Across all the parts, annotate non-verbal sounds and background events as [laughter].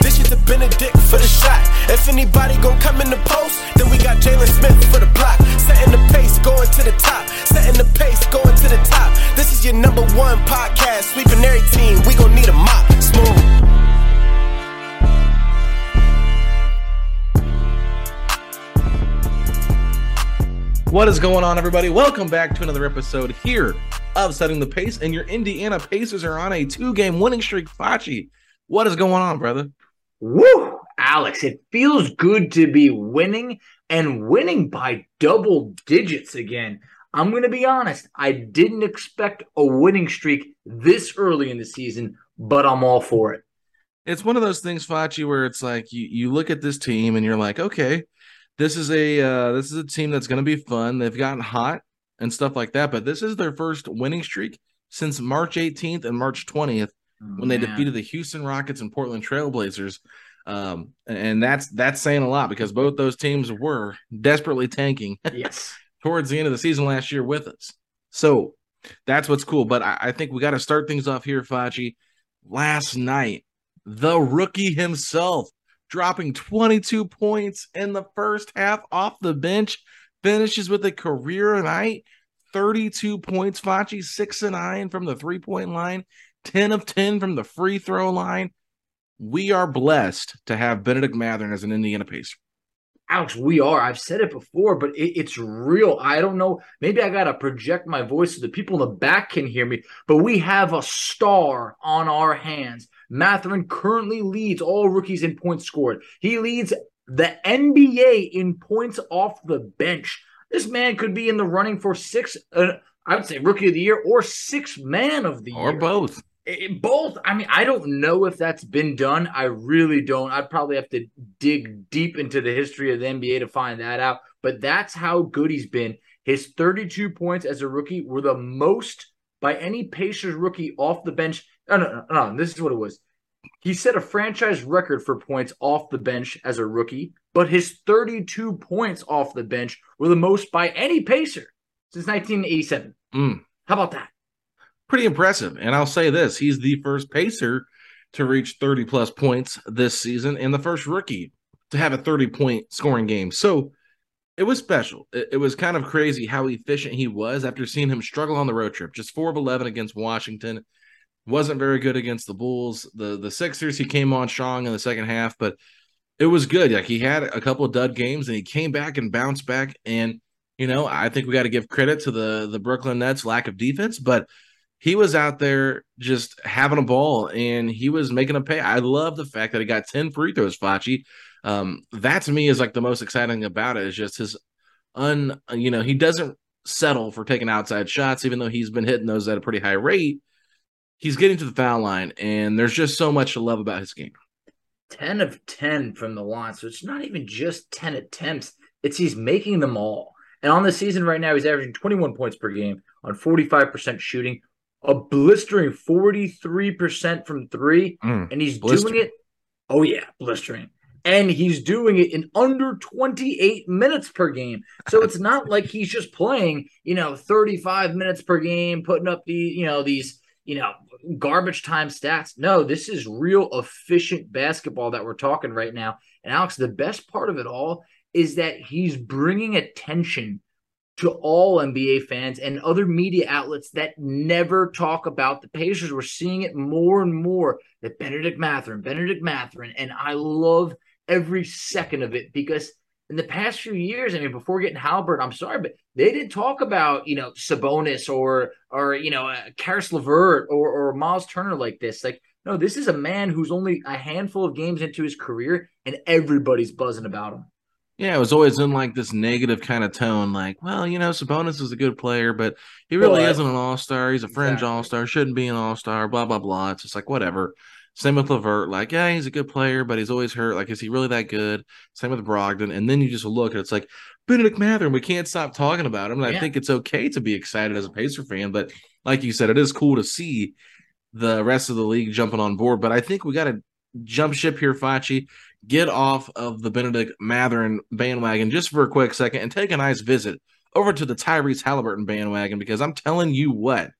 This is the Benedict for the shot. If anybody gon' come in the post, then we got Jalen Smith for the block. Setting the pace, going to the top. Setting the pace, going to the top. This is your number one podcast. Sweeping every team. We gon' need a mop. Smooth. What is going on, everybody? Welcome back to another episode here of Setting the Pace. And your Indiana Pacers are on a two game winning streak. Fachi, what is going on, brother? Woo! Alex, it feels good to be winning and winning by double digits again. I'm going to be honest, I didn't expect a winning streak this early in the season, but I'm all for it. It's one of those things, Fachi, where it's like you, you look at this team and you're like, okay, this is a uh, this is a team that's going to be fun. They've gotten hot and stuff like that, but this is their first winning streak since March 18th and March 20th when they Man. defeated the Houston Rockets and Portland Trailblazers. Um, and that's that's saying a lot because both those teams were desperately tanking [laughs] Yes. towards the end of the season last year with us. So that's what's cool. But I, I think we got to start things off here, Fachi. Last night, the rookie himself dropping 22 points in the first half off the bench, finishes with a career night. 32 points, Fachi, six and nine from the three point line, 10 of 10 from the free throw line. We are blessed to have Benedict Mathurin as an Indiana Pacer. Alex, we are. I've said it before, but it, it's real. I don't know. Maybe I got to project my voice so the people in the back can hear me, but we have a star on our hands. Mathurin currently leads all rookies in points scored. He leads the NBA in points off the bench. This man could be in the running for six, uh, I would say rookie of the year or six man of the Or year. Or both. It- both. I mean, I don't know if that's been done. I really don't. I'd probably have to dig deep into the history of the NBA to find that out. But that's how good he's been. His 32 points as a rookie were the most by any Pacers rookie off the bench. No, no, no, no. This is what it was. He set a franchise record for points off the bench as a rookie, but his 32 points off the bench were the most by any Pacer since 1987. Mm. How about that? Pretty impressive. And I'll say this he's the first pacer to reach 30 plus points this season and the first rookie to have a 30 point scoring game. So it was special. It, it was kind of crazy how efficient he was after seeing him struggle on the road trip. Just four of 11 against Washington. Wasn't very good against the Bulls. The the Sixers, he came on strong in the second half, but it was good. Like he had a couple of dud games and he came back and bounced back. And, you know, I think we got to give credit to the the Brooklyn Nets lack of defense, but he was out there just having a ball and he was making a pay. I love the fact that he got 10 free throws, Facci. Um, that to me is like the most exciting about it is just his un, you know, he doesn't settle for taking outside shots, even though he's been hitting those at a pretty high rate. He's getting to the foul line, and there's just so much to love about his game. 10 of 10 from the line. So it's not even just 10 attempts, it's he's making them all. And on the season right now, he's averaging 21 points per game on 45% shooting, a blistering 43% from three. Mm, and he's blistering. doing it. Oh, yeah, blistering. And he's doing it in under 28 minutes per game. So it's [laughs] not like he's just playing, you know, 35 minutes per game, putting up the, you know, these, you know, garbage time stats. No, this is real efficient basketball that we're talking right now. And Alex, the best part of it all is that he's bringing attention to all NBA fans and other media outlets that never talk about the Pacers. We're seeing it more and more that Benedict Mathurin, Benedict Mathurin, and I love every second of it because in the past few years, I mean, before getting Halbert, I'm sorry, but they didn't talk about you know Sabonis or or you know uh, Caris LeVert or or Miles Turner like this. Like, no, this is a man who's only a handful of games into his career, and everybody's buzzing about him. Yeah, it was always in like this negative kind of tone, like, well, you know, Sabonis is a good player, but he really Well, isn't an all star. He's a fringe Exactly. all star, shouldn't be an all star, blah, blah, blah. It's just like, whatever. Same with Levert, like, yeah, he's a good player, but he's always hurt. Like, is he really that good? Same with Brogdon. And then you just look and it's like, Benedict Mathurin, we can't stop talking about him. And I think it's okay to be excited as a Pacer fan, but like you said, it is cool to see the rest of the league jumping on board. But I think we got to jump ship here, Facci get off of the Benedict Mathurin bandwagon just for a quick second and take a nice visit over to the Tyrese Halliburton bandwagon because I'm telling you what,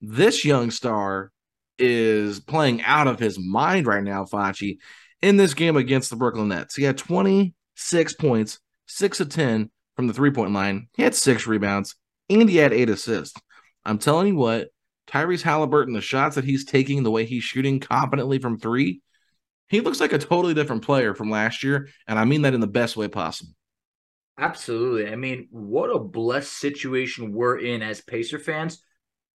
this young star is playing out of his mind right now, Facci, in this game against the Brooklyn Nets. He had 26 points, 6 of 10 from the three point line. He had six rebounds, and he had eight assists. I'm telling you what, Tyrese Halliburton, the shots that he's taking, the way he's shooting competently from three, he looks like a totally different player from last year, and I mean that in the best way possible. Absolutely. I mean, what a blessed situation we're in as Pacer fans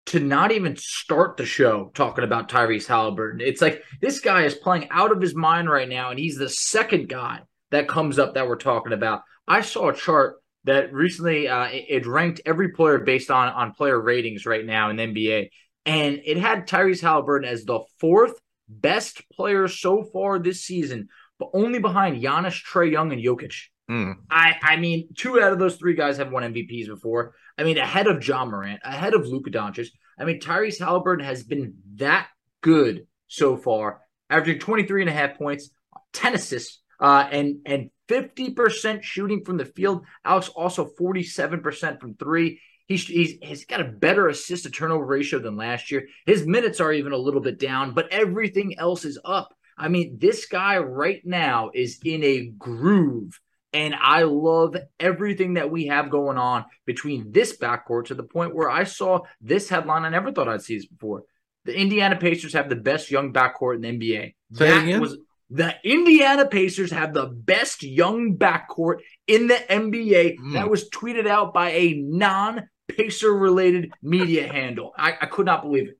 to not even start the show talking about Tyrese Halliburton. It's like this guy is playing out of his mind right now, and he's the second guy that comes up that we're talking about. I saw a chart that recently uh, it, ranked every player based on on player ratings right now in the NBA, and it had Tyrese Halliburton as the fourth best player so far this season, but only behind Giannis, Trae Young, and Jokic. Mm. I I mean, two out of those three guys have won MVPs before. I mean, ahead of Ja Morant, ahead of Luka Doncic. I mean, Tyrese Halliburton has been that good so far, averaging 23 and a half points, 10 assists, uh, and and 50% shooting from the field. Alex also 47% from three. He's, he's, he's got a better assist to turnover ratio than last year. His minutes are even a little bit down, but everything else is up. I mean, this guy right now is in a groove. And I love everything that we have going on between this backcourt to the point where I saw this headline. I never thought I'd see this before. The Indiana Pacers have the best young backcourt in the NBA. Say That again? was the Indiana Pacers have the best young backcourt in the NBA. Mm. That was tweeted out by a non Pacer related media handle. I, I could not believe it.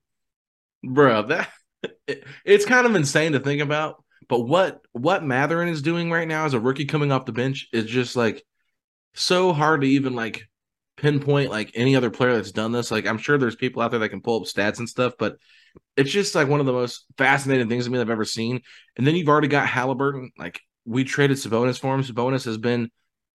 Bro, that it- it's kind of insane to think about. But what what Mathurin is doing right now as a rookie coming off the bench is just like so hard to even like pinpoint like any other player that's done this. Like I'm sure there's people out there that can pull up stats and stuff, but it's just like one of the most fascinating things to me I've ever seen. And then you've already got Halliburton. Like we traded Sabonis for him. Sabonis has been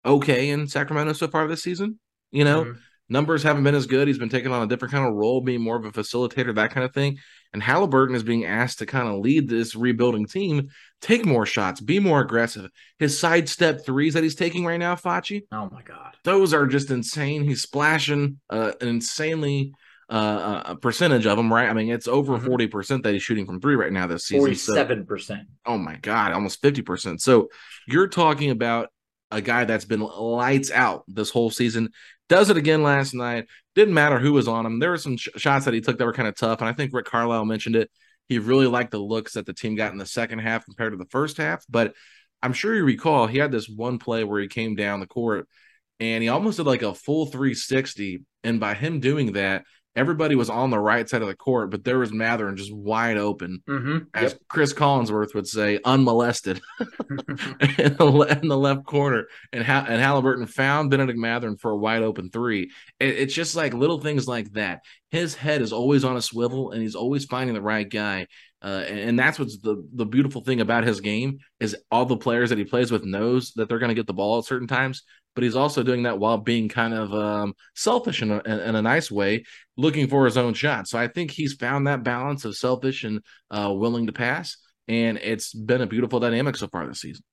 okay in Sacramento so far this season. You know, Mhm. Numbers haven't been as good. He's been taking on a different kind of role, being more of a facilitator, that kind of thing. And Halliburton is being asked to kind of lead this rebuilding team, take more shots, be more aggressive. His sidestep threes that he's taking right now, Fachi. Oh my God. those are just insane. He's splashing uh, an insanely uh, a percentage of them, right? I mean, it's over Mhm. 40% that he's shooting from three right now this season. 47%. oh my god almost 50% so you're talking about a guy that's been lights out this whole season does it again last night. Didn't matter who was on him. There were some sh- shots that he took that were kind of tough and i think rick carlisle mentioned it. He really liked the looks that the team got in the second half compared to the first half but i'm sure you recall he had this one play where he came down the court and he almost did like a full 360 and by him doing that everybody was on the right side of the court but there was mathurin just wide open Mm-hmm. as Cris Collinsworth would say, unmolested [laughs] in, the, in the left corner. And, ha- and Halliburton found Benedict Mathurin for a wide open three. It- it's just like little things like that. His head is always on a swivel and he's always finding the right guy. Uh, and, and, that's what's the the beautiful thing about his game is all the players that he plays with knows that they're going to get the ball at certain times, but he's also doing that while being kind of um, selfish in a, in a, nice way, looking for his own shot. So I think he's found that balance of selfish and uh, willing to pass, and it's been a beautiful dynamic so far this season.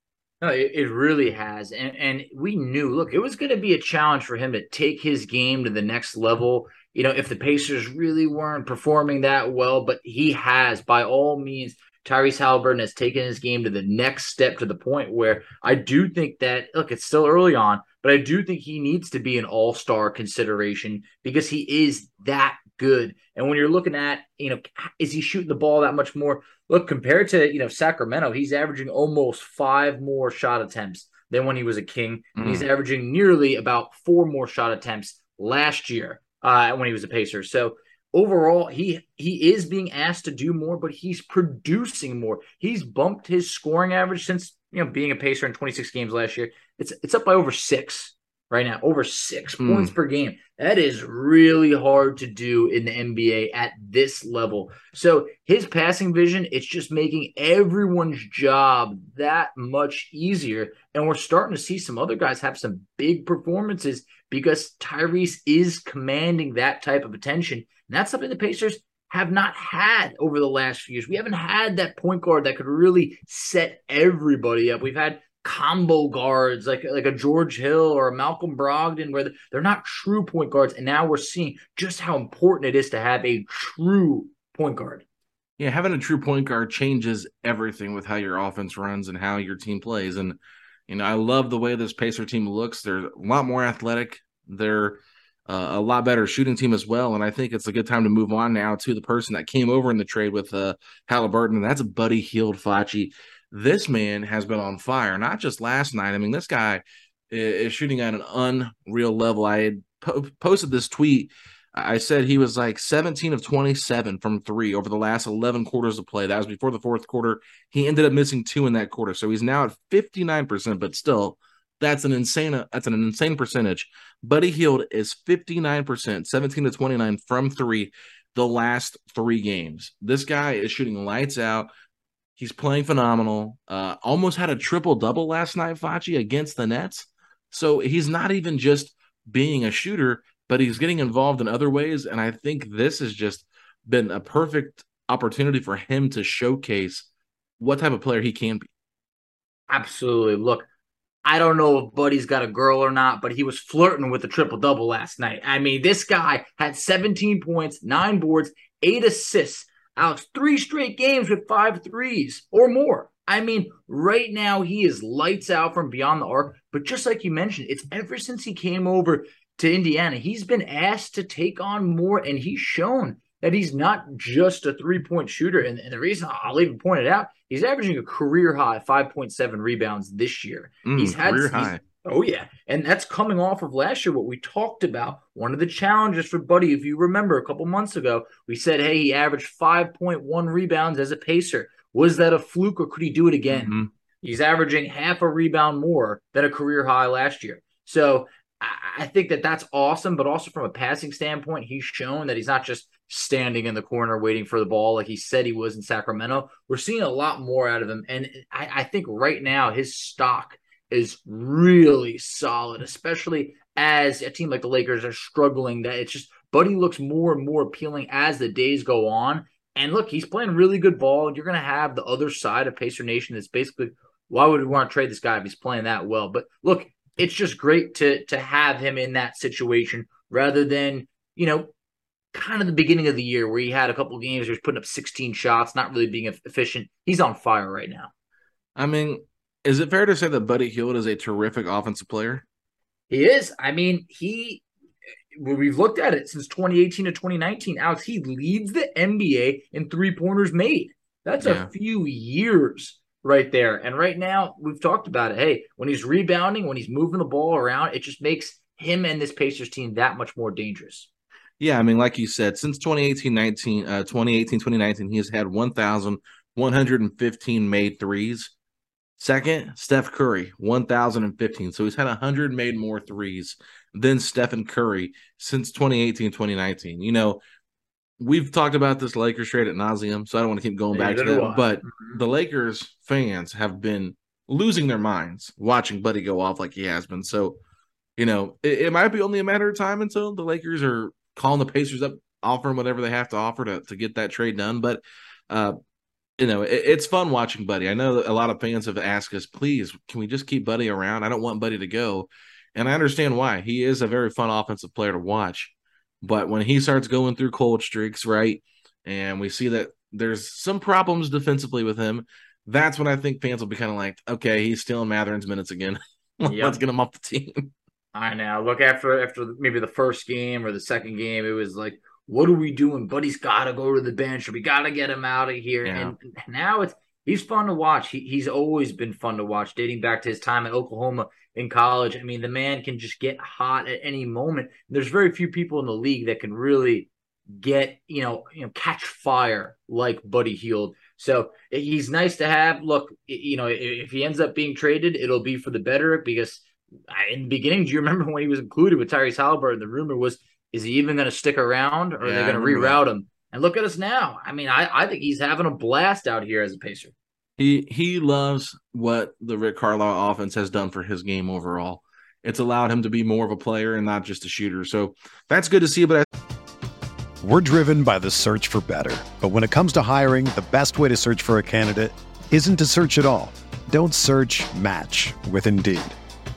No, it, it really has. And and we knew, look, it was going to be a challenge for him to take his game to the next level. You know, if the Pacers really weren't performing that well, but he has, by all means, Tyrese Halliburton has taken his game to the next step to the point where I do think that, look, it's still early on, but I do think he needs to be an all star consideration because he is that good. And when you're looking at, you know, is he shooting the ball that much more? Look, compared to, you know, Sacramento, he's averaging almost five more shot attempts than when he was a king. Mm. He's averaging nearly about four more shot attempts last year uh, when he was a Pacer. So overall, he he is being asked to do more, but he's producing more. He's bumped his scoring average since you know being a Pacer in 26 games last year. It's it's up by over six right now, over six mm. points per game. That is really hard to do in the NBA at this level. So his passing vision, it's just making everyone's job that much easier. And we're starting to see some other guys have some big performances because Tyrese is commanding that type of attention. And that's something the Pacers have not had over the last few years. We haven't had that point guard that could really set everybody up. We've had combo guards like like a George Hill or a Malcolm Brogdon where they're not true point guards and now we're seeing just how important it is to have a true point guard. Yeah, having a true point guard changes everything with how your offense runs and how your team plays and you know, I love the way this Pacer team looks. They're a lot more athletic. They're uh, a lot better shooting team as well. And I think it's a good time to move on now to the person that came over in the trade with uh, Halliburton, and that's Buddy Hield Facci this man has been on fire, not just last night. I mean, this guy is shooting at an unreal level. I had po- posted this tweet. I said he was like 17 of 27 from three over the last 11 quarters of play. That was before the fourth quarter. He ended up missing two in that quarter. So he's now at 59%, but still, that's an insane uh, that's an insane percentage. Buddy Hield is 59%, 17 to 29 from three the last three games. This guy is shooting lights out. He's playing phenomenal. Uh, almost had a triple double last night, Fachi, against the Nets. So he's not even just being a shooter, but he's getting involved in other ways. And I think this has just been a perfect opportunity for him to showcase what type of player he can be. Absolutely. Look, I don't know if Buddy's got a girl or not, but he was flirting with the triple double last night. I mean, this guy had 17 points, nine boards, eight assists. Alex, three straight games with five threes or more. I mean, right now he is lights out from beyond the arc. But just like you mentioned, it's ever since he came over to Indiana, he's been asked to take on more, and he's shown that he's not just a three point shooter. And, and, the reason I'll even point it out, he's averaging a career high 5.7 rebounds this year. Mm, he's had high. Oh, yeah. And that's coming off of last year, what we talked about. One of the challenges for Buddy, if you remember a couple months ago, we said, hey, he averaged 5.1 rebounds as a pacer. Was that a fluke or could he do it again? Mm-hmm. He's averaging half a rebound more than a career high last year. So I think that that's awesome, but also from a passing standpoint, he's shown that he's not just standing in the corner waiting for the ball like he said he was in Sacramento. We're seeing a lot more out of him. And I, I think right now his stock is really solid, especially as a team like the Lakers are struggling. That it's just Buddy looks more and more appealing as the days go on. And look, he's playing really good ball. You're going to have the other side of Pacer Nation that's basically why would we want to trade this guy if he's playing that well? But look, it's just great to to have him in that situation rather than you know kind of the beginning of the year where he had a couple games where he's putting up 16 shots, not really being efficient. He's on fire right now. I mean, is it fair to say that Buddy Hield is a terrific offensive player? He is. I mean, he we've looked at it since 2018 to 2019. Alex, he leads the NBA in three pointers made. That's yeah. a few years right there. And right now, we've talked about it. Hey, when he's rebounding, when he's moving the ball around, it just makes him and this Pacers team that much more dangerous. Yeah, I mean, like you said, since 2018 19, uh, 2018 2019, he has had 1,115 made threes. Second, Steph Curry, 1,015. So he's had 100 made more threes than Stephen Curry since 2018, 2019. You know, we've talked about this Lakers trade at nauseum, so I don't want to keep going Yeah, back to that. But Mhm. the Lakers fans have been losing their minds watching Buddy go off like he has been. So, you know, it, it might be only a matter of time until the Lakers are calling the Pacers up, offering whatever they have to offer to, to get that trade done. But, uh, you know, it, it's fun watching Buddy. I know that a lot of fans have asked us, please, can we just keep Buddy around? I don't want Buddy to go. And I understand why. He is a very fun offensive player to watch. But when he starts going through cold streaks, right, and we see that there's some problems defensively with him, that's when I think fans will be kind of like, okay, he's stealing Mathurin's minutes again. [laughs] Let's Yep. get him off the team. I know. Look after after maybe the first game or the second game, it was like, what are we doing? Buddy's got to go to the bench, or we got to get him out of here. Yeah. And now it's he's fun to watch. He, he's always been fun to watch, dating back to his time at Oklahoma in college. I mean, the man can just get hot at any moment. There's very few people in the league that can really get you know you know catch fire like Buddy Hield. So he's nice to have. Look, you know, if he ends up being traded, it'll be for the better because in the beginning, do you remember when he was included with Tyrese Halliburton? The rumor was, is he even going to stick around or are they going to remember reroute him? And look at us now. I mean, I, I think he's having a blast out here as a Pacer. He he loves what the Rick Carlisle offense has done for his game overall. It's allowed him to be more of a player and not just a shooter. So that's good to see. But I We're driven by the search for better. But when it comes to hiring, the best way to search for a candidate isn't to search at all. Don't search match with Indeed.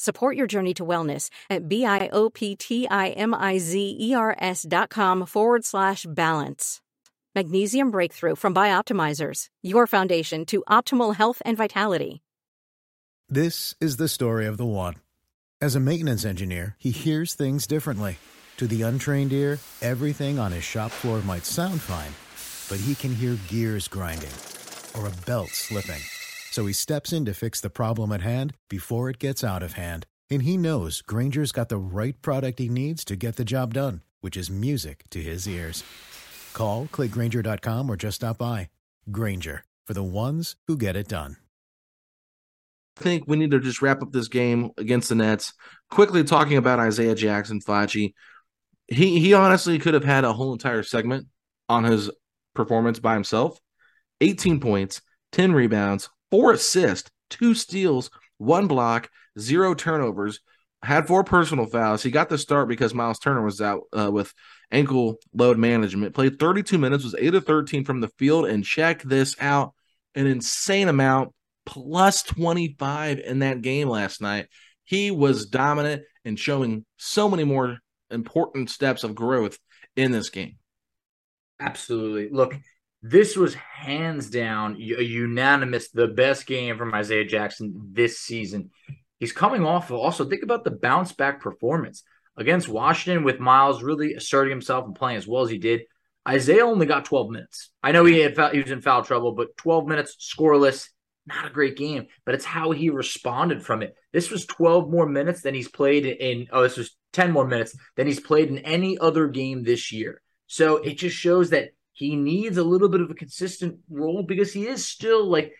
Support your journey to wellness at B-I-O-P-T-I-M-I-Z-E-R-S dot com forward slash balance. Magnesium Breakthrough from Bioptimizers, your foundation to optimal health and vitality. This is the story of the one. As a maintenance engineer, he hears things differently. To the untrained ear, everything on his shop floor might sound fine, but he can hear gears grinding or a belt slipping. So he steps in to fix the problem at hand before it gets out of hand. And he knows Grainger's got the right product he needs to get the job done, which is music to his ears. Call, clickgrainger.com, or just stop by. Grainger, for the ones who get it done. I think we need to just wrap up this game against the Nets. Quickly talking about Isaiah Jackson, Facci. He he honestly could have had a whole entire segment on his performance by himself. 18 points, 10 rebounds, four assists, two steals, one block, zero turnovers. Had four personal fouls. He got the start because Miles Turner was out uh, with ankle load management. Played 32 minutes, was 8 of 13 from the field. And check this out an insane amount plus 25 in that game last night. He was dominant and showing so many more important steps of growth in this game. Absolutely. Look, this was hands down a unanimous the best game from Isaiah Jackson this season. He's coming off of also think about the bounce back performance. against Washington with Miles really asserting himself and playing as well as he did. Isaiah only got 12 minutes. I know he had he was in foul trouble, but 12 minutes scoreless, not a great game. But it's how he responded from it. This was 12 more minutes than he's played in. Oh, this was 10 more minutes than he's played in any other game this year. So it just shows that he needs a little bit of a consistent role because he is still like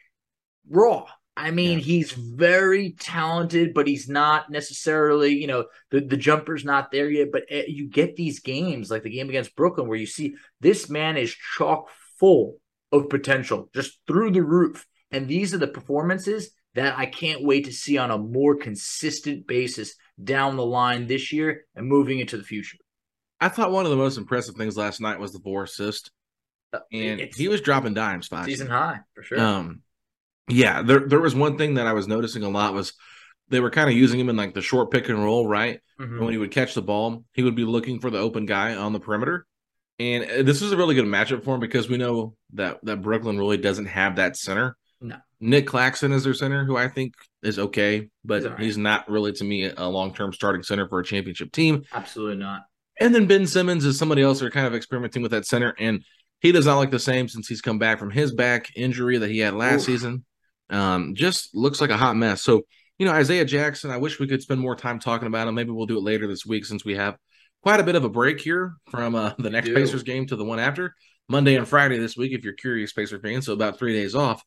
raw. I mean, yeah. he's very talented, but he's not necessarily, you know, the, the jumper's not there yet. But eh, you get these games like the game against Brooklyn where you see this man is chock full of potential, just through the roof. And these are the performances that I can't wait to see on a more consistent basis down the line this year and moving into the future. I thought one of the most impressive things last night was the four assist, and it's, he was dropping dimes. Season high for sure. Um, yeah, there there was one thing that I was noticing a lot was they were kind of using him in like the short pick and roll, right? Mm-hmm. when he would catch the ball, he would be looking for the open guy on the perimeter. And uh, this is a really good matchup for him because we know that that Brooklyn really doesn't have that center. No. Nic Claxton is their center, who I think is okay, but he's, right. he's not really to me a long term starting center for a championship team. Absolutely not. And then Ben Simmons is somebody else they're kind of experimenting with that center, and he does not look the same since he's come back from his back injury that he had last season. Um, just looks like a hot mess. So, you know, Isaiah Jackson, I wish we could spend more time talking about him. Maybe we'll do it later this week since we have quite a bit of a break here from uh, [laughs] the next Pacers game to the one after Monday and Friday this week, if you're curious, Pacer fans. So about three days off.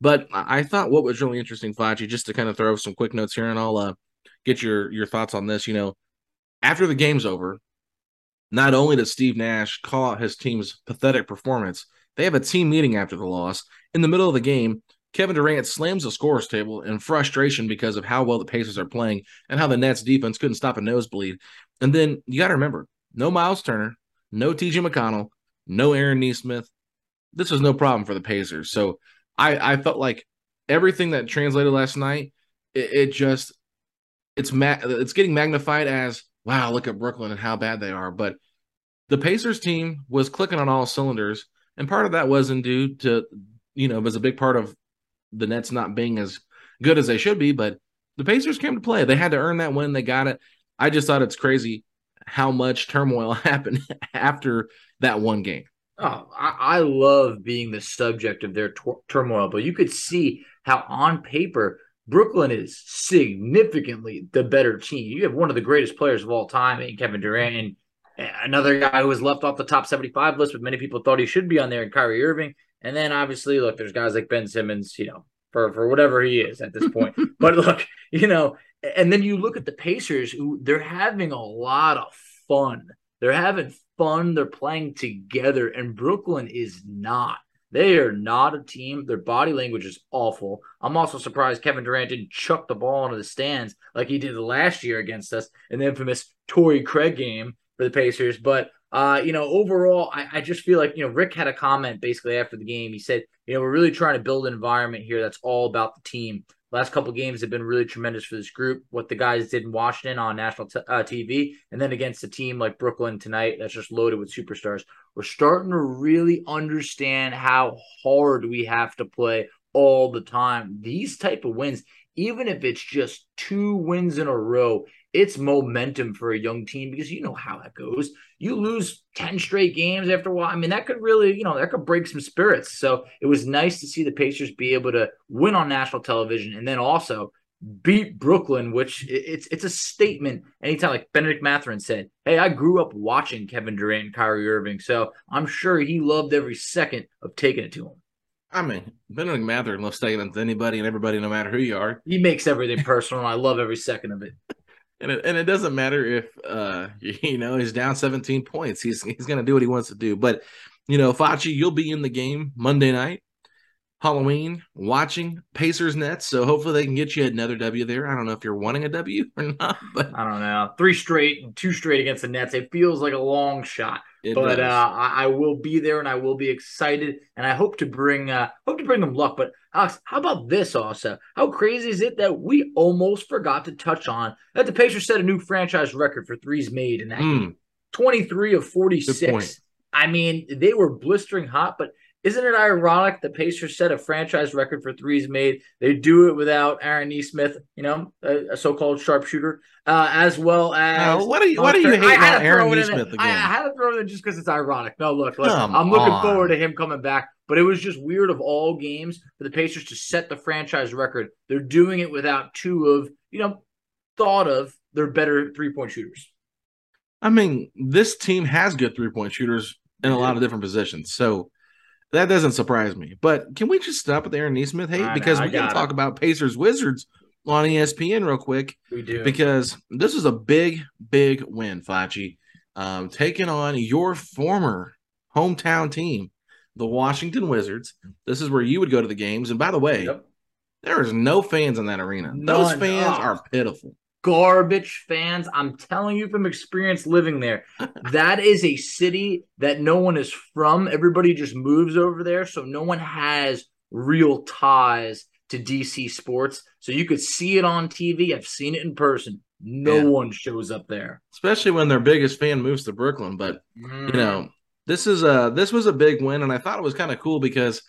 But I thought what was really interesting, Facci, just to kind of throw some quick notes here, and I'll uh, get your your thoughts on this. You know, after the game's over, not only does Steve Nash call out his team's pathetic performance, they have a team meeting after the loss. In the middle of the game, Kevin Durant slams the scores table in frustration because of how well the Pacers are playing and how the Nets defense couldn't stop a nosebleed. And then you got to remember no Miles Turner, no TJ McConnell, no Aaron Nesmith. This was no problem for the Pacers. So I, I felt like everything that translated last night, it, it just it's ma- it's getting magnified as wow, look at Brooklyn and how bad they are. But the Pacers team was clicking on all cylinders, and part of that wasn't due to you know was a big part of the Nets not being as good as they should be, but the Pacers came to play. They had to earn that win. They got it. I just thought it's crazy how much turmoil [laughs] happened after that one game. Oh, I, I love being the subject of their turmoil, but you could see how on paper Brooklyn is significantly the better team. You have one of the greatest players of all time in Kevin Durant, and another guy who was left off the top 75 list, but many people thought he should be on there, and Kyrie Irving. And then obviously, look, there's guys like Ben Simmons, you know, for for whatever he is at this point. [laughs] but look, you know, and then you look at the Pacers, who they're having a lot of fun. They're having fun. They're playing together, and Brooklyn is not. They are not a team. Their body language is awful. I'm also surprised Kevin Durant didn't chuck the ball into the stands like he did last year against us in the infamous Torrey Craig game for the Pacers. But uh, you know, overall, I, I, just feel like, you know, Rick had a comment basically after the game. He said, you know, we're really trying to build an environment here that's all about the team. Last couple games have been really tremendous for this group. What the guys did in Washington on national t- uh, TV, and then against a team like Brooklyn tonight that's just loaded with superstars. We're starting to really understand how hard we have to play all the time. These type of wins, even if it's just two wins in a row, it's momentum for a young team because you know how that goes. You lose 10 straight games after a while. I mean, that could really, you know, that could break some spirits. So it was nice to see the Pacers be able to win on national television and then also beat Brooklyn, which it's it's a statement. Anytime, like Benedict Mathurin said, "Hey, I grew up watching Kevin Durant and Kyrie Irving, so I'm sure he loved every second of taking it to him." I mean, Benedict Mathurin loves taking it to anybody and everybody, no matter who you are. He makes everything personal. I love every second of it and it, and it doesn't matter if uh [laughs] you know he's down 17 points. He's he's gonna do what he wants to do. But you know, Fachi, you'll be in the game Monday night, Halloween, watching Pacers Nets. So hopefully they can get you another W there. I don't know if you're wanting a W [laughs] or not, but I don't know. Three straight and two straight against the Nets. It feels like a long shot. It but uh, I, I, will be there and I will be excited and I hope to bring uh, hope to bring them luck. But Alex, how about this also? How crazy is it that we almost forgot to touch on that the Pacers set a new franchise record for threes made in that mm. game, twenty three of forty six. I mean, they were blistering hot, but isn't it ironic the Pacers set a franchise record for threes made? They do it without Aaron Nesmith, you know, a, a so-called sharpshooter, uh, as well as. Now, what are you? What are you hating on Aaron Nesmith again? I, I, had to throw it in just because it's ironic. No, look, look I'm looking on. forward to him coming back. But it was just weird of all games for the Pacers to set the franchise record. They're doing it without two of, you know, thought of their better three-point shooters. I mean, this team has good three point shooters in a lot of different positions, so that doesn't surprise me. But can we just stop with Aaron Nesmith hate I because we got talk about Pacers Wizards on ESPN real quick We do. because this is a big, big win, Fachi. Um, taking on your former hometown team, the Washington Wizards. This is where you would go to the games. And by the way, Yep. there is no fans in that arena. Those fans Oh. are pitiful. Garbage fans. I'm telling you from experience living there. that is a city that no one is from. Everybody just moves over there. So no one has real ties to DC sports. So you could see it on TV. I've seen it in person. No Yeah. one shows up there. especially when their biggest fan moves to Brooklyn. But you know, this is a this was a big win, and I thought it was kind of cool because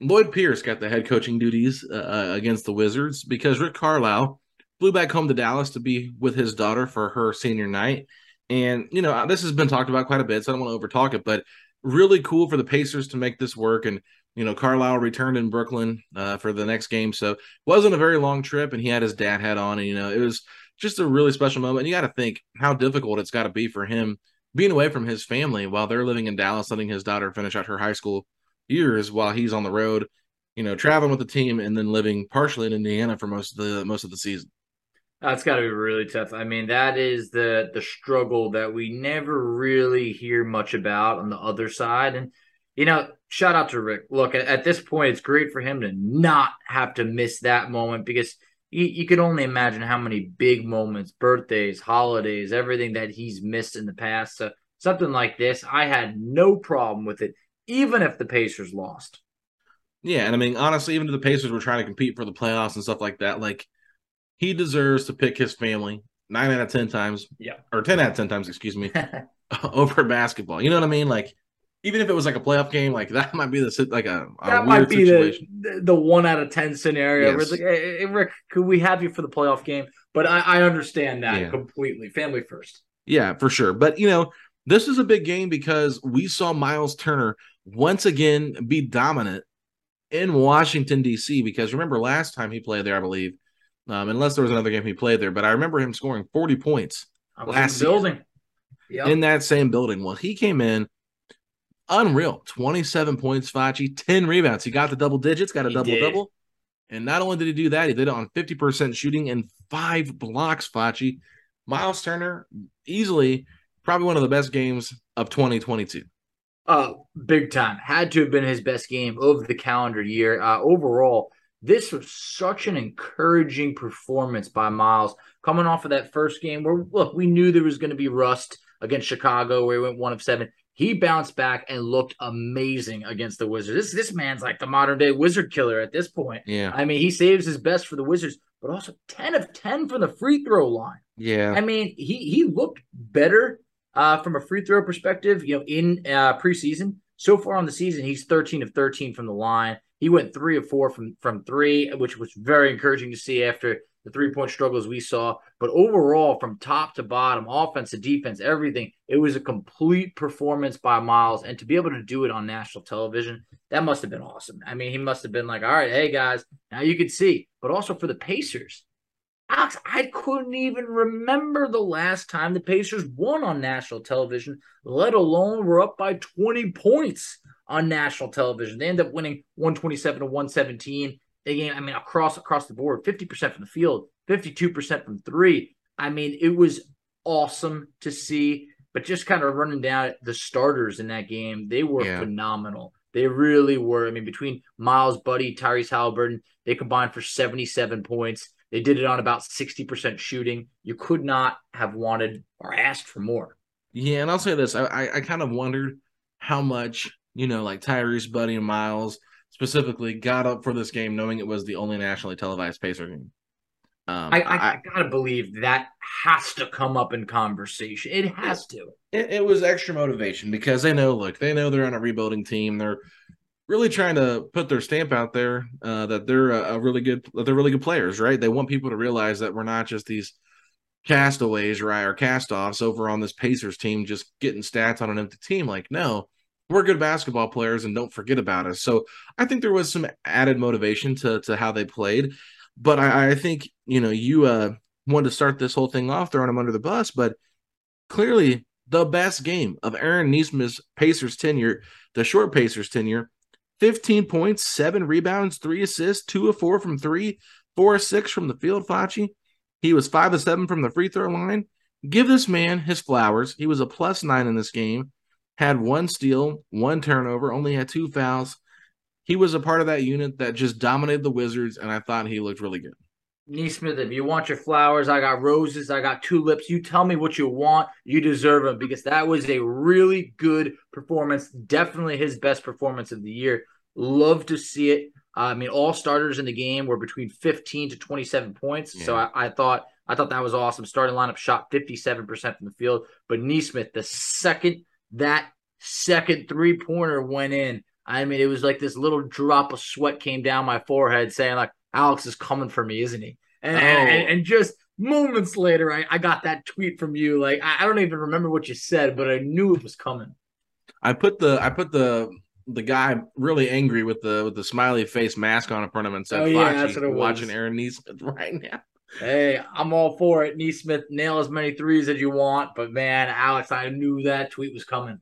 Lloyd Pierce got the head coaching duties uh, uh, against the Wizards because Rick Carlisle flew back home to Dallas to be with his daughter for her senior night. And you know, this has been talked about quite a bit, so I don't want to overtalk it, but really cool for the Pacers to make this work. And you know, Carlisle returned in Brooklyn uh, for the next game, so it wasn't a very long trip, and he had his dad hat on, and you know, it was just a really special moment. And you got to think how difficult it's got to be for him being away from his family while they're living in Dallas, letting his daughter finish out her high school years while he's on the road, you know, traveling with the team and then living partially in Indiana for most of the most of the season. That's got to be really tough. I mean, that is the the struggle that we never really hear much about on the other side. And you know, shout out to Rick. Look, at, at this point, it's great for him to not have to miss that moment because you, you can only imagine how many big moments, birthdays, holidays, everything that he's missed in the past. So something like this, I had no problem with it, even if the Pacers lost. Yeah, and I mean, honestly, even if the Pacers were trying to compete for the playoffs and stuff like that, like he deserves to pick his family nine out of ten times, Yeah. or ten out of ten times, excuse me, [laughs] [laughs] over basketball. You know what I mean? Like, even if it was like a playoff game, like [laughs] that might be the like a, a that might be the, situation. the the one out of ten scenario. Where it's Yes. like, hey, hey, Rick, could we have you for the playoff game? But I, I understand that Yeah. completely. Family first. Yeah, for sure. But you know, this is a big game because we saw Miles Turner once again be dominant in Washington D.C. Because remember last time he played there, I believe, um, unless there was another game he played there, but I remember him scoring forty points I was Last building. Yeah. in that same building. Well, he came in unreal, twenty-seven points, Facci, ten rebounds. He got the double digits, got a He double did. double, and not only did he do that, he did it on fifty percent shooting and five blocks. Facci, Miles Turner, easily probably one of the best games of 2022. Uh, big time. Had to have been his best game of the calendar year. Uh, overall, this was such an encouraging performance by Miles coming off of that first game where, look, we knew there was going to be rust against Chicago where he went one of seven. He bounced back and looked amazing against the Wizards. This, this man's like the modern day wizard killer at this point. Yeah, I mean, he saves his best for the Wizards, but also 10 of 10 from the free throw line. yeah, I mean, he he looked better uh, from a free throw perspective. You know, in uh, preseason, so far on the season, he's 13 of 13 from the line. He went three of four from from three, which was very encouraging to see after the three point struggles we saw. But overall, from top to bottom, offense to defense, everything, it was a complete performance by Miles. And to be able to do it on national television, that must have been awesome. I mean, he must have been like, all right, hey guys, now you can see. But also for the Pacers, Alex, I couldn't even remember the last time the Pacers won on national television, let alone were up by 20 points on national television. They end up winning 127 to 117. They Again, I mean, across across the board, 50% from the field, 52% from three. I mean, it was awesome to see. But just kind of running down the starters in that game, they were Yeah. phenomenal. They really were. I mean, between Miles, Buddy, Tyrese Halliburton, they combined for 77 points. They did it on about 60% shooting. You could not have wanted or asked for more. yeah. And I'll say this: I, I, I kind of wondered how much you know, like Tyrese, Buddy, and Miles specifically got up for this game, knowing it was the only nationally televised Pacer game. Um, I, I, I gotta believe that has to come up in conversation. It has to. it, it was extra motivation because they know, look, they know they're on a rebuilding team. They're really trying to put their stamp out there uh, that they're a, a really good that they're really good players, right? They want people to realize that we're not just these castaways, right, or castoffs over on this Pacers team just getting stats on an empty team. Like, no, we're good basketball players and don't forget about us. So I think there was some added motivation to to how they played. But I, I think, you know, you uh wanted to start this whole thing off throwing them under the bus, but clearly the best game of Aaron Nesmith's Pacers tenure, the short Pacers tenure, 15 points, seven rebounds, three assists, two of four from three, four of six from the field, Facci. He was five of seven from the free throw line. Give this man his flowers. He was a plus nine in this game, had one steal, one turnover, only had two fouls. He was a part of that unit that just dominated the Wizards, and I thought he looked really good. Nesmith, if you want your flowers, I got roses, I got tulips. You tell me what you want, you deserve them because that was a really good performance. Definitely his best performance of the year. Love to see it. Uh, I mean, all starters in the game were between 15 to 27 points. Yeah. So I, I, thought I thought that was awesome. Starting lineup shot 57% from the field, but Nesmith, the second that second three pointer went in, I mean, it was like this little drop of sweat came down my forehead, saying like, Alex is coming for me, isn't he? And, oh. and, and, just moments later, I, I got that tweet from you. Like I, I don't even remember what you said, but I knew it was coming. I put the I put the the guy really angry with the with the smiley face mask on in front of him and said, "Oh yeah, that's what it was." Watching Aaron Nesmith [laughs] right now. Hey, I'm all for it. Nesmith, nail as many threes as you want, but man, Alex, I knew that tweet was coming.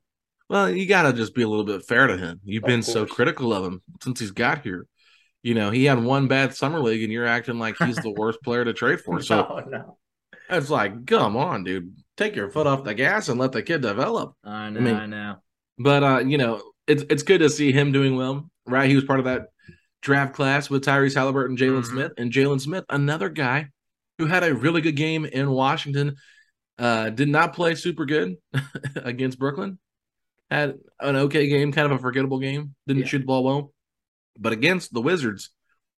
Well, you got to just be a little bit fair to him. You've of been course. so critical of him since he's got here you know, he had one bad summer league and you're acting like he's the [laughs] worst player to trade for. So no, no. it's like, come on, dude. Take your foot off the gas and let the kid develop. I know, I, mean, I know. But uh, you know, it's it's good to see him doing well, right? He was part of that draft class with Tyrese Halliburton, Jalen mm-hmm. Smith, and Jalen Smith, another guy who had a really good game in Washington. Uh, did not play super good [laughs] against Brooklyn. Had an okay game, kind of a forgettable game. Didn't yeah. shoot the ball well. But against the Wizards,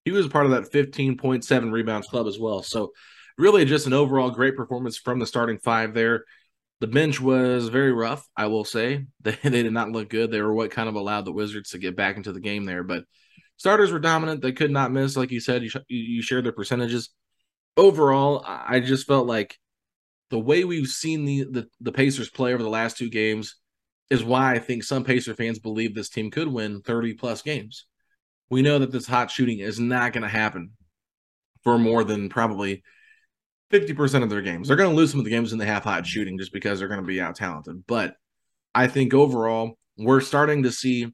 he was part of that 15.7 rebounds club as well. So, really, just an overall great performance from the starting five there. The bench was very rough, I will say. [laughs] They, they did not look good. They were what kind of allowed the Wizards to get back into the game there. But starters were dominant. They could not miss. Like you said, you, you shared their percentages. Overall, I just felt like the way we've seen the, the, the Pacers play over the last two games is why I think some Pacer fans believe this team could win 30 plus games we know that this hot shooting is not going to happen for more than probably 50% of their games. They're going to lose some of the games in the half hot shooting just because they're going to be out talented. But I think overall, we're starting to see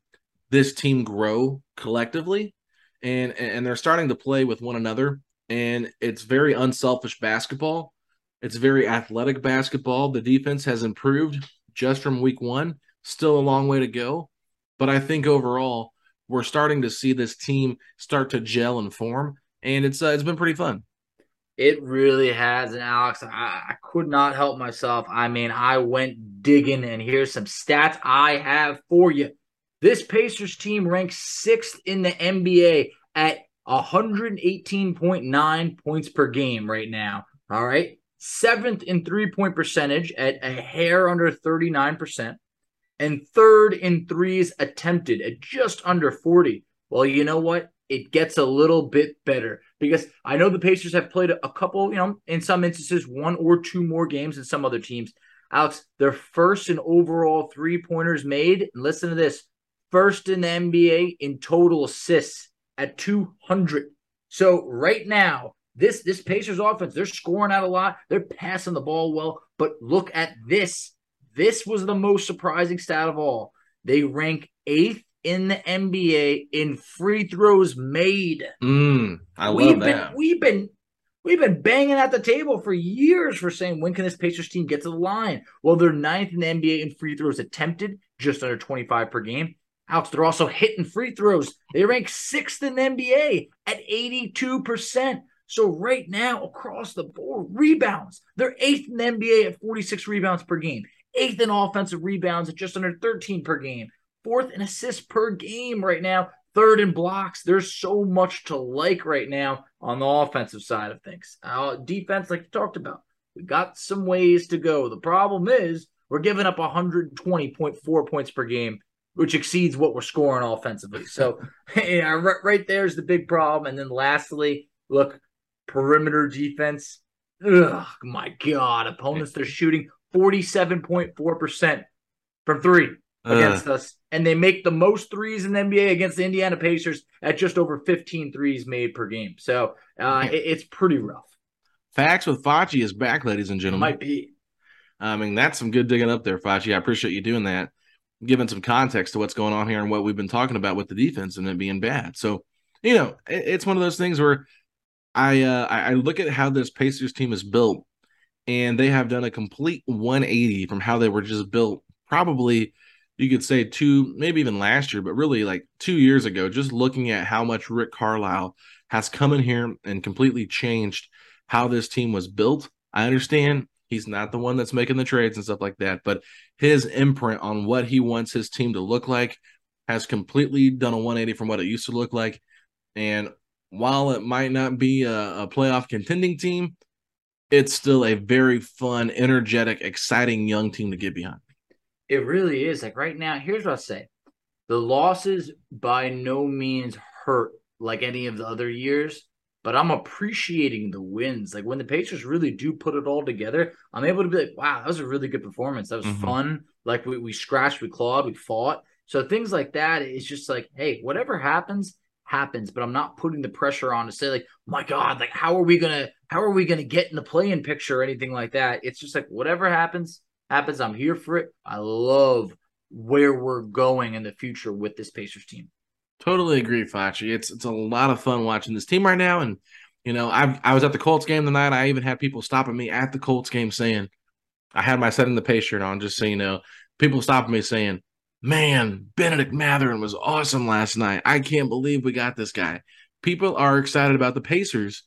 this team grow collectively and and they're starting to play with one another and it's very unselfish basketball. It's very athletic basketball. The defense has improved just from week 1. Still a long way to go, but I think overall we're starting to see this team start to gel and form, and it's uh, it's been pretty fun. It really has, and Alex, I, I could not help myself. I mean, I went digging, and here's some stats I have for you. This Pacers team ranks sixth in the NBA at 118.9 points per game right now. All right. Seventh in three point percentage at a hair under 39% and third in threes attempted at just under 40. Well, you know what? It gets a little bit better because I know the Pacers have played a couple, you know, in some instances, one or two more games than some other teams. Alex, they're first in overall three pointers made. And listen to this first in the NBA in total assists at 200. So right now, this this Pacers offense, they're scoring out a lot. They're passing the ball well, but look at this. This was the most surprising stat of all. They rank eighth in the NBA in free throws made. Mm, I we've love been, that. We've been we've been banging at the table for years for saying when can this Pacers team get to the line? Well, they're ninth in the NBA in free throws attempted, just under 25 per game. Alex, they're also hitting free throws. They rank sixth in the NBA at 82%. So right now, across the board, rebounds. They're eighth in the NBA at 46 rebounds per game eighth in offensive rebounds at just under 13 per game, fourth in assists per game right now, third in blocks. There's so much to like right now on the offensive side of things. Uh, defense, like you talked about, we got some ways to go. The problem is we're giving up 120.4 points per game. Which exceeds what we're scoring offensively. So, [laughs] yeah, right, right there's the big problem. And then lastly, look, perimeter defense. Ugh, my God, opponents they're shooting 47.4% from three against uh. us. And they make the most threes in the NBA against the Indiana Pacers at just over 15 threes made per game. So uh, it, it's pretty rough. Facts with Facci is back, ladies and gentlemen. Might be. I mean, that's some good digging up there, Facci. I appreciate you doing that, giving some context to what's going on here and what we've been talking about with the defense and it being bad. So, you know, it, it's one of those things where I uh, I look at how this Pacers team is built, and they have done a complete 180 from how they were just built. Probably, you could say two, maybe even last year, but really like two years ago. Just looking at how much Rick Carlisle has come in here and completely changed how this team was built. I understand he's not the one that's making the trades and stuff like that, but his imprint on what he wants his team to look like has completely done a 180 from what it used to look like. And while it might not be a, a playoff contending team, it's still a very fun, energetic, exciting young team to get behind. It really is. Like right now, here's what I say the losses by no means hurt like any of the other years, but I'm appreciating the wins. Like when the Pacers really do put it all together, I'm able to be like, wow, that was a really good performance. That was mm-hmm. fun. Like we, we scratched, we clawed, we fought. So things like that, it's just like, hey, whatever happens, happens, but I'm not putting the pressure on to say like, my God, like how are we gonna how are we gonna get in the playing picture or anything like that? It's just like whatever happens, happens. I'm here for it. I love where we're going in the future with this Pacers team. Totally agree, Facci. It's it's a lot of fun watching this team right now. And you know, I I was at the Colts game tonight. I even had people stopping me at the Colts game saying, I had my setting the pace shirt on, just so you know. People stopping me saying, man, Benedict Mathurin was awesome last night. I can't believe we got this guy. People are excited about the Pacers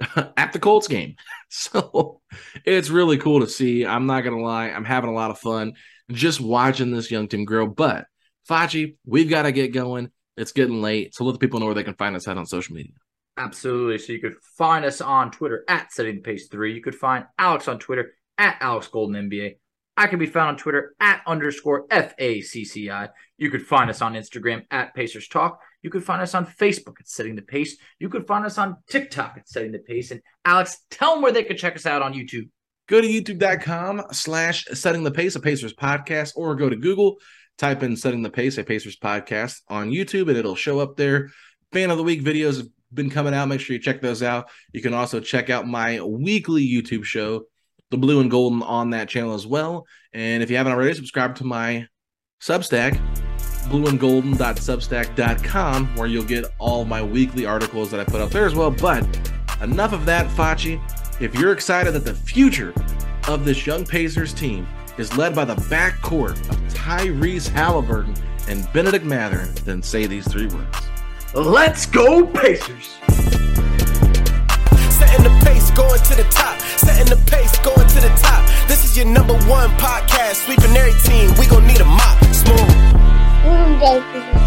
[laughs] at the Colts game. [laughs] So it's really cool to see. I'm not to lie. I'm having a lot of fun just watching this young team grow. But Facci, we've got to get going. It's getting late. So let the people know where they can find us at on social media. Absolutely. So you could find us on Twitter at Setting the Pace 3. You could find Alex on Twitter at Alex Golden NBA. I can be found on Twitter at underscore FACCI. You could find us on Instagram at Pacers Talk. You could find us on Facebook at Setting the Pace. You could find us on TikTok at Setting the Pace. And Alex, tell them where they could check us out on YouTube. Go to youtube.com slash Setting the Pace, a Pacers podcast, or go to Google, type in Setting the Pace, a Pacers podcast on YouTube, and it'll show up there. Fan of the Week videos have been coming out. Make sure you check those out. You can also check out my weekly YouTube show the blue and golden on that channel as well. And if you haven't already, subscribe to my Substack, blueandgolden.substack.com, where you'll get all my weekly articles that I put up there as well. But enough of that, Facci. If you're excited that the future of this young Pacers team is led by the backcourt of Tyrese Halliburton and Benedict Mathurin. then say these three words. Let's go, Pacers! Setting the pace, going to the top. Setting the pace, going to the top. This is your number one podcast. Sweeping every team. We gonna need a mop. Smooth.